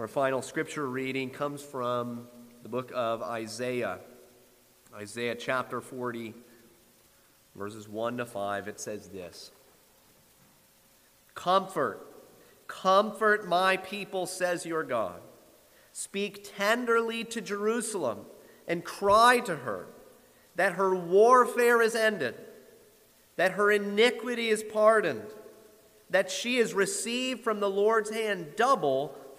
Our final scripture reading comes from the book of Isaiah. Isaiah chapter 40, verses 1 to 5. It says this Comfort, comfort my people, says your God. Speak tenderly to Jerusalem and cry to her that her warfare is ended, that her iniquity is pardoned, that she has received from the Lord's hand double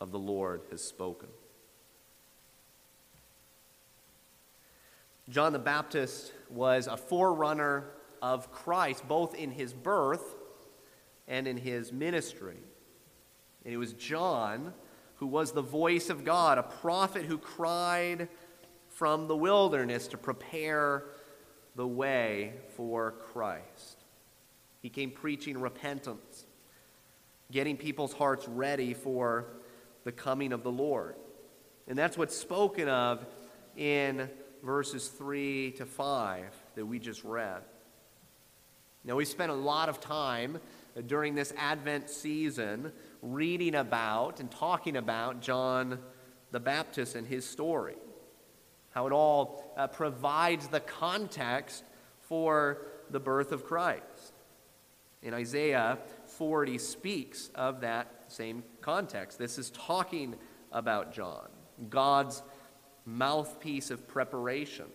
of the Lord has spoken. John the Baptist was a forerunner of Christ, both in his birth and in his ministry. And it was John who was the voice of God, a prophet who cried from the wilderness to prepare the way for Christ. He came preaching repentance, getting people's hearts ready for the coming of the Lord. And that's what's spoken of in verses 3 to 5 that we just read. Now, we spent a lot of time during this Advent season reading about and talking about John the Baptist and his story. How it all uh, provides the context for the birth of Christ. In Isaiah 40 speaks of that same context. This is talking about John, God's mouthpiece of preparation.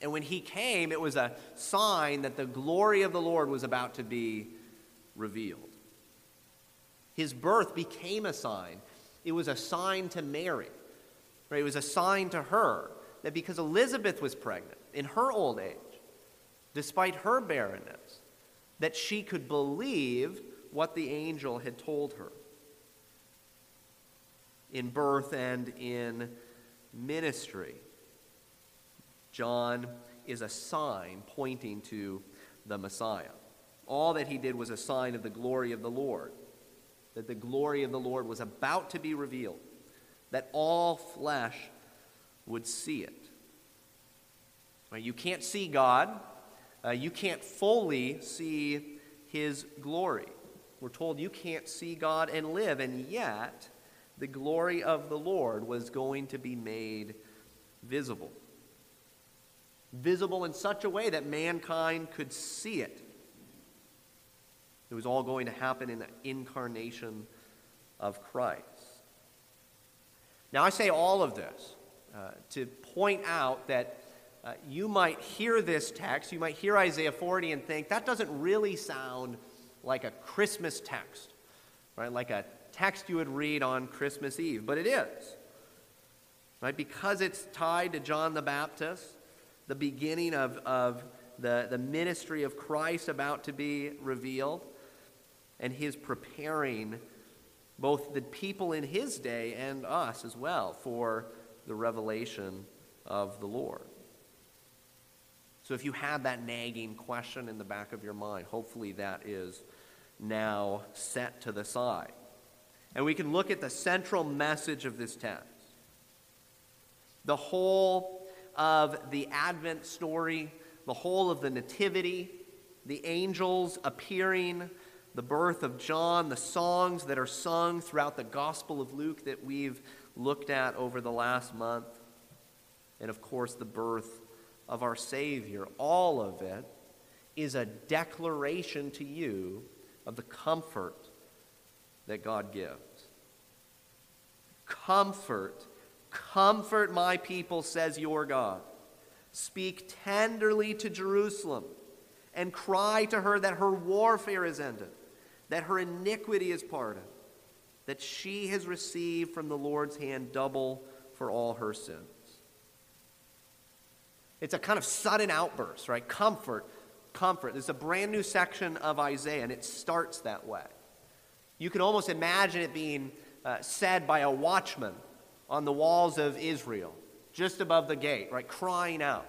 And when he came, it was a sign that the glory of the Lord was about to be revealed. His birth became a sign. It was a sign to Mary. Right? It was a sign to her that because Elizabeth was pregnant in her old age, despite her barrenness, that she could believe what the angel had told her in birth and in ministry. John is a sign pointing to the Messiah. All that he did was a sign of the glory of the Lord, that the glory of the Lord was about to be revealed, that all flesh would see it. You can't see God, uh, you can't fully see his glory. We're told you can't see God and live, and yet the glory of the Lord was going to be made visible. Visible in such a way that mankind could see it. It was all going to happen in the incarnation of Christ. Now, I say all of this uh, to point out that uh, you might hear this text, you might hear Isaiah 40 and think that doesn't really sound like a Christmas text, right? Like a text you would read on Christmas Eve, but it is. Right? Because it's tied to John the Baptist, the beginning of, of the, the ministry of Christ about to be revealed, and his preparing both the people in his day and us as well for the revelation of the Lord. So if you had that nagging question in the back of your mind, hopefully that is now set to the side. And we can look at the central message of this text. The whole of the Advent story, the whole of the Nativity, the angels appearing, the birth of John, the songs that are sung throughout the Gospel of Luke that we've looked at over the last month, and of course, the birth of our Savior. All of it is a declaration to you of the comfort that God gives. Comfort, comfort my people, says your God. Speak tenderly to Jerusalem and cry to her that her warfare is ended, that her iniquity is pardoned, that she has received from the Lord's hand double for all her sins. It's a kind of sudden outburst, right? Comfort, comfort. There's a brand new section of Isaiah, and it starts that way. You can almost imagine it being uh, said by a watchman on the walls of Israel, just above the gate, right, crying out.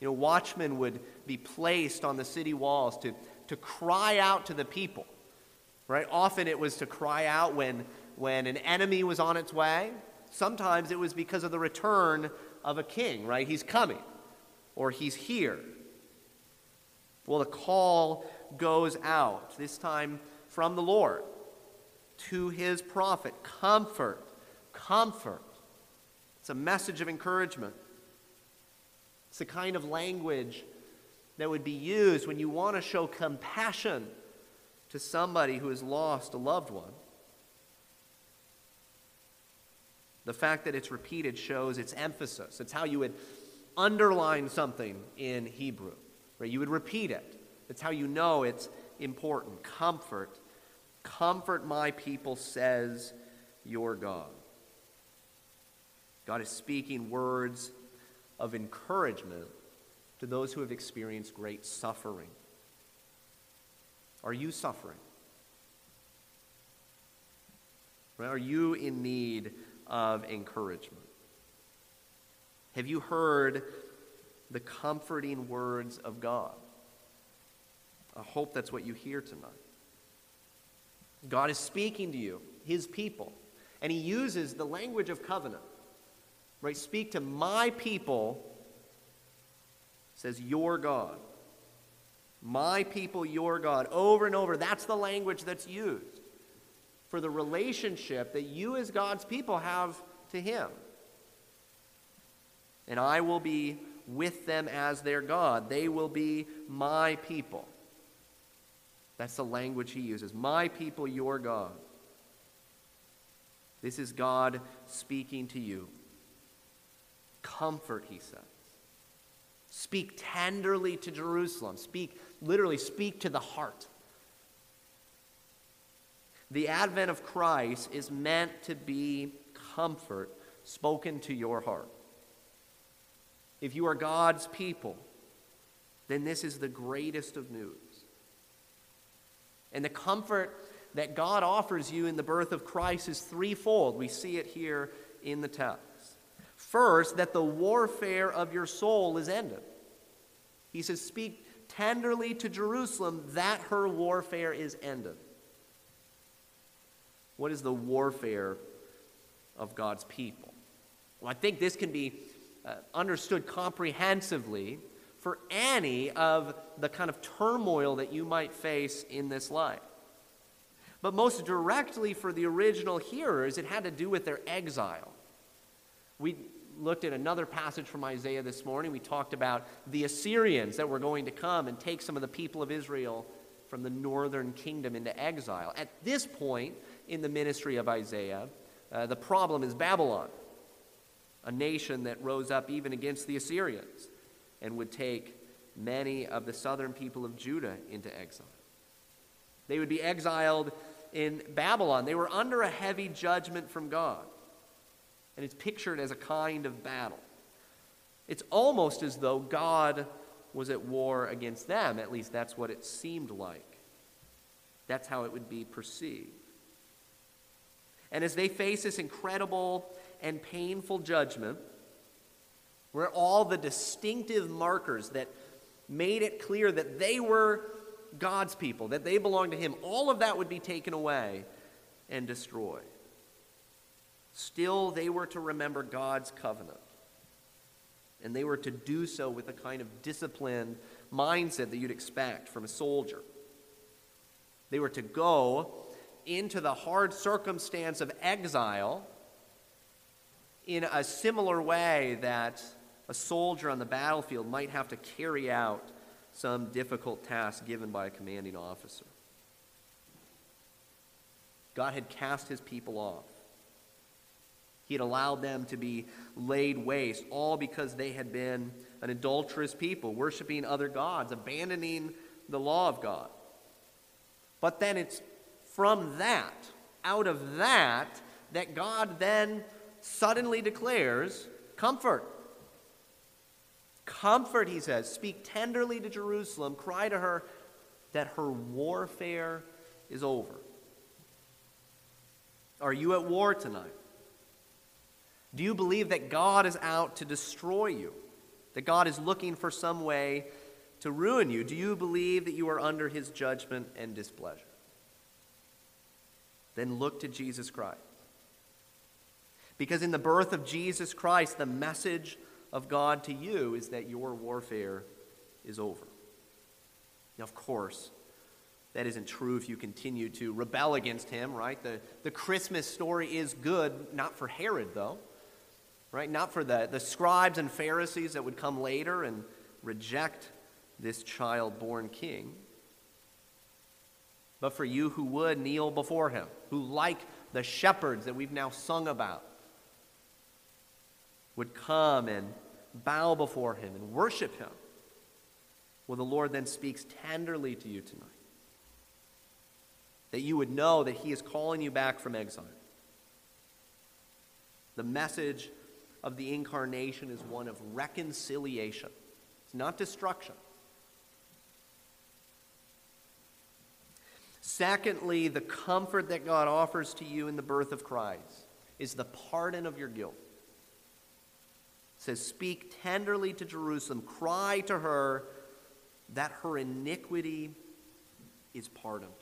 You know, watchmen would be placed on the city walls to, to cry out to the people, right? Often it was to cry out when, when an enemy was on its way. Sometimes it was because of the return of a king, right? He's coming or he's here. Well, the call goes out, this time from the Lord to his prophet. Comfort, comfort. It's a message of encouragement. It's the kind of language that would be used when you want to show compassion to somebody who has lost a loved one. The fact that it's repeated shows its emphasis. It's how you would underline something in Hebrew. Right? You would repeat it. It's how you know it's important. Comfort. Comfort my people, says your God. God is speaking words of encouragement to those who have experienced great suffering. Are you suffering? Are you in need of encouragement? Have you heard the comforting words of God? I hope that's what you hear tonight. God is speaking to you, his people, and he uses the language of covenant. Right? Speak to my people, says your God. My people, your God. Over and over. That's the language that's used for the relationship that you, as God's people, have to him. And I will be with them as their God. They will be my people. That's the language he uses. My people, your God. This is God speaking to you. Comfort, he says. Speak tenderly to Jerusalem. Speak, literally, speak to the heart. The advent of Christ is meant to be comfort spoken to your heart. If you are God's people, then this is the greatest of news. And the comfort that God offers you in the birth of Christ is threefold. We see it here in the text. First, that the warfare of your soul is ended. He says, Speak tenderly to Jerusalem that her warfare is ended. What is the warfare of God's people? Well, I think this can be uh, understood comprehensively for any of the kind of turmoil that you might face in this life. But most directly for the original hearers, it had to do with their exile. We looked at another passage from Isaiah this morning. We talked about the Assyrians that were going to come and take some of the people of Israel from the northern kingdom into exile. At this point in the ministry of Isaiah, uh, the problem is Babylon, a nation that rose up even against the Assyrians and would take many of the southern people of Judah into exile. They would be exiled in Babylon. They were under a heavy judgment from God. And it's pictured as a kind of battle. It's almost as though God was at war against them. At least that's what it seemed like. That's how it would be perceived. And as they face this incredible and painful judgment, where all the distinctive markers that made it clear that they were God's people, that they belonged to Him, all of that would be taken away and destroyed. Still, they were to remember God's covenant. And they were to do so with a kind of disciplined mindset that you'd expect from a soldier. They were to go into the hard circumstance of exile in a similar way that a soldier on the battlefield might have to carry out some difficult task given by a commanding officer. God had cast his people off. He had allowed them to be laid waste, all because they had been an adulterous people, worshiping other gods, abandoning the law of God. But then it's from that, out of that, that God then suddenly declares comfort. Comfort, he says. Speak tenderly to Jerusalem. Cry to her that her warfare is over. Are you at war tonight? Do you believe that God is out to destroy you? That God is looking for some way to ruin you? Do you believe that you are under his judgment and displeasure? Then look to Jesus Christ. Because in the birth of Jesus Christ, the message of God to you is that your warfare is over. Now, of course, that isn't true if you continue to rebel against him, right? The, the Christmas story is good, not for Herod, though, right? Not for the, the scribes and Pharisees that would come later and reject this child born king, but for you who would kneel before him, who, like the shepherds that we've now sung about, would come and bow before him and worship him. Well, the Lord then speaks tenderly to you tonight. That you would know that he is calling you back from exile. The message of the incarnation is one of reconciliation, it's not destruction. Secondly, the comfort that God offers to you in the birth of Christ is the pardon of your guilt says, Speak tenderly to Jerusalem, cry to her that her iniquity is pardoned.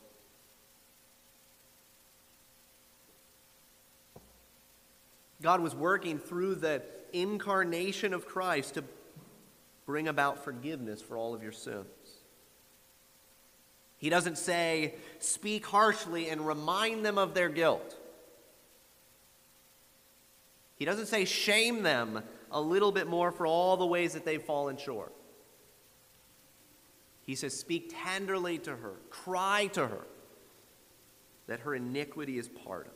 God was working through the incarnation of Christ to bring about forgiveness for all of your sins. He doesn't say, speak harshly and remind them of their guilt. He doesn't say, shame them a little bit more for all the ways that they've fallen short. He says, Speak tenderly to her, cry to her that her iniquity is pardoned.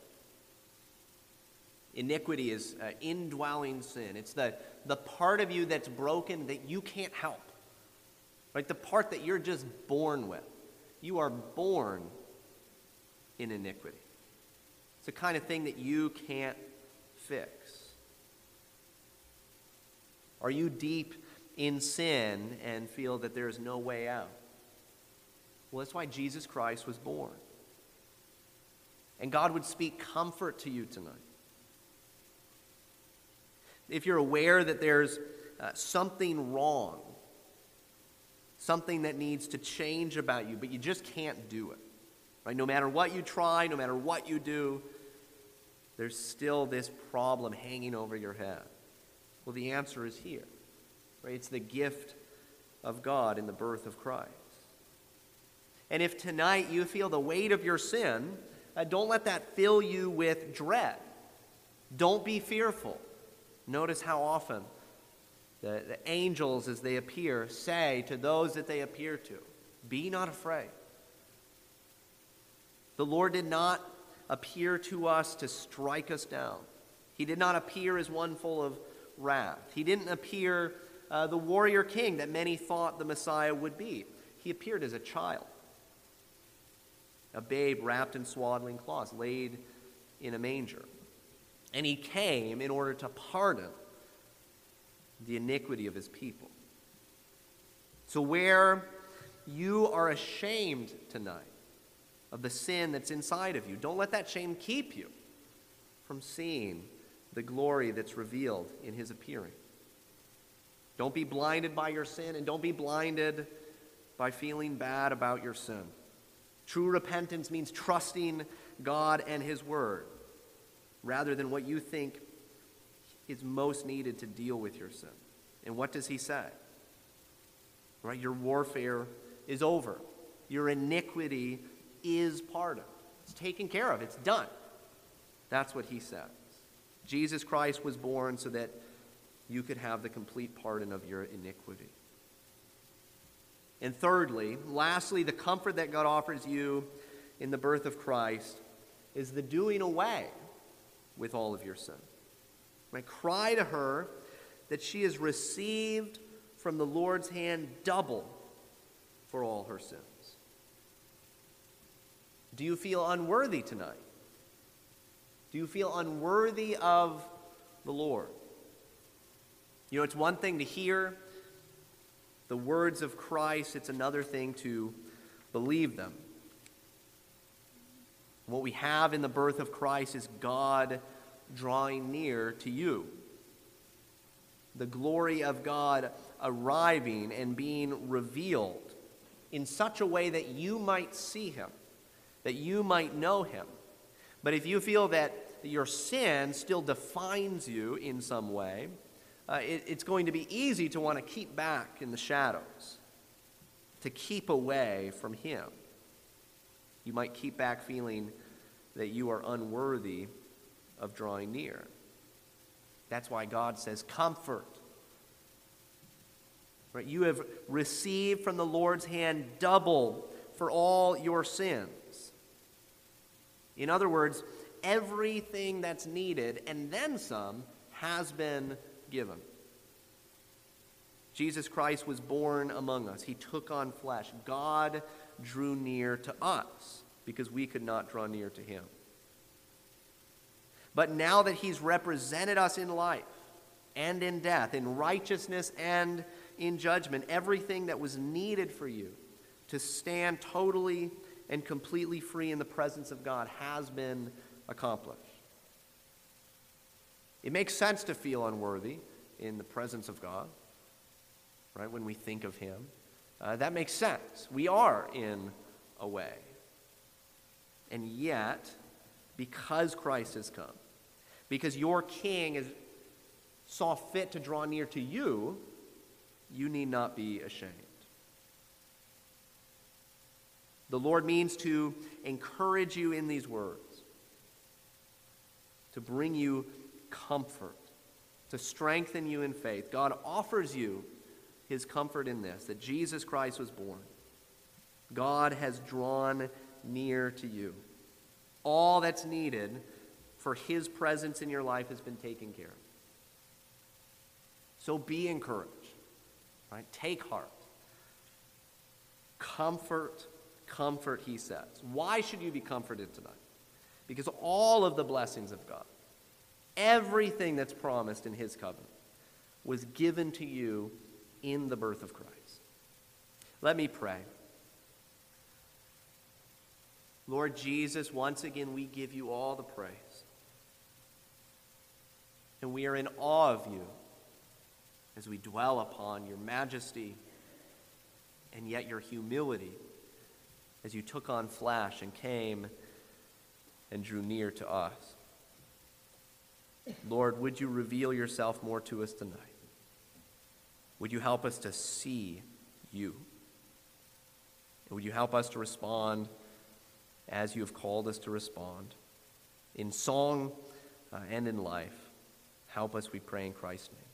Iniquity is uh, indwelling sin. It's the, the part of you that's broken that you can't help. Right? The part that you're just born with. You are born in iniquity. It's the kind of thing that you can't fix. Are you deep in sin and feel that there is no way out? Well, that's why Jesus Christ was born. And God would speak comfort to you tonight. If you're aware that there's uh, something wrong, something that needs to change about you, but you just can't do it, right? No matter what you try, no matter what you do, there's still this problem hanging over your head. Well, the answer is here. Right? It's the gift of God in the birth of Christ. And if tonight you feel the weight of your sin, uh, don't let that fill you with dread. Don't be fearful. Notice how often the, the angels, as they appear, say to those that they appear to, Be not afraid. The Lord did not appear to us to strike us down, He did not appear as one full of wrath. He didn't appear uh, the warrior king that many thought the Messiah would be. He appeared as a child, a babe wrapped in swaddling cloths, laid in a manger. And he came in order to pardon the iniquity of his people. So, where you are ashamed tonight of the sin that's inside of you, don't let that shame keep you from seeing the glory that's revealed in his appearing. Don't be blinded by your sin, and don't be blinded by feeling bad about your sin. True repentance means trusting God and his word rather than what you think is most needed to deal with your sin. And what does he say? Right? Your warfare is over. Your iniquity is pardoned. It's taken care of. It's done. That's what he says. Jesus Christ was born so that you could have the complete pardon of your iniquity. And thirdly, lastly, the comfort that God offers you in the birth of Christ is the doing away with all of your sin. I cry to her that she has received from the Lord's hand double for all her sins. Do you feel unworthy tonight? Do you feel unworthy of the Lord? You know, it's one thing to hear the words of Christ, it's another thing to believe them. What we have in the birth of Christ is God drawing near to you. The glory of God arriving and being revealed in such a way that you might see him, that you might know him. But if you feel that your sin still defines you in some way, uh, it, it's going to be easy to want to keep back in the shadows, to keep away from him. You might keep back feeling that you are unworthy of drawing near. That's why God says, Comfort. Right? You have received from the Lord's hand double for all your sins. In other words, everything that's needed and then some has been given. Jesus Christ was born among us. He took on flesh. God drew near to us because we could not draw near to him. But now that he's represented us in life and in death, in righteousness and in judgment, everything that was needed for you to stand totally and completely free in the presence of God has been accomplished. It makes sense to feel unworthy in the presence of God, right? When we think of Him. Uh, that makes sense. We are in a way. And yet, because Christ has come, because your king is, saw fit to draw near to you, you need not be ashamed. The Lord means to encourage you in these words, to bring you comfort, to strengthen you in faith. God offers you his comfort in this that Jesus Christ was born. God has drawn near to you. All that's needed for his presence in your life has been taken care of. So be encouraged. Right? Take heart. Comfort, comfort, he says. Why should you be comforted tonight? Because all of the blessings of God, everything that's promised in his covenant, was given to you in the birth of Christ. Let me pray. Lord Jesus, once again, we give you all the praise. And we are in awe of you as we dwell upon your majesty and yet your humility as you took on flesh and came and drew near to us. Lord, would you reveal yourself more to us tonight? Would you help us to see you? And would you help us to respond? as you have called us to respond. In song uh, and in life, help us, we pray in Christ's name.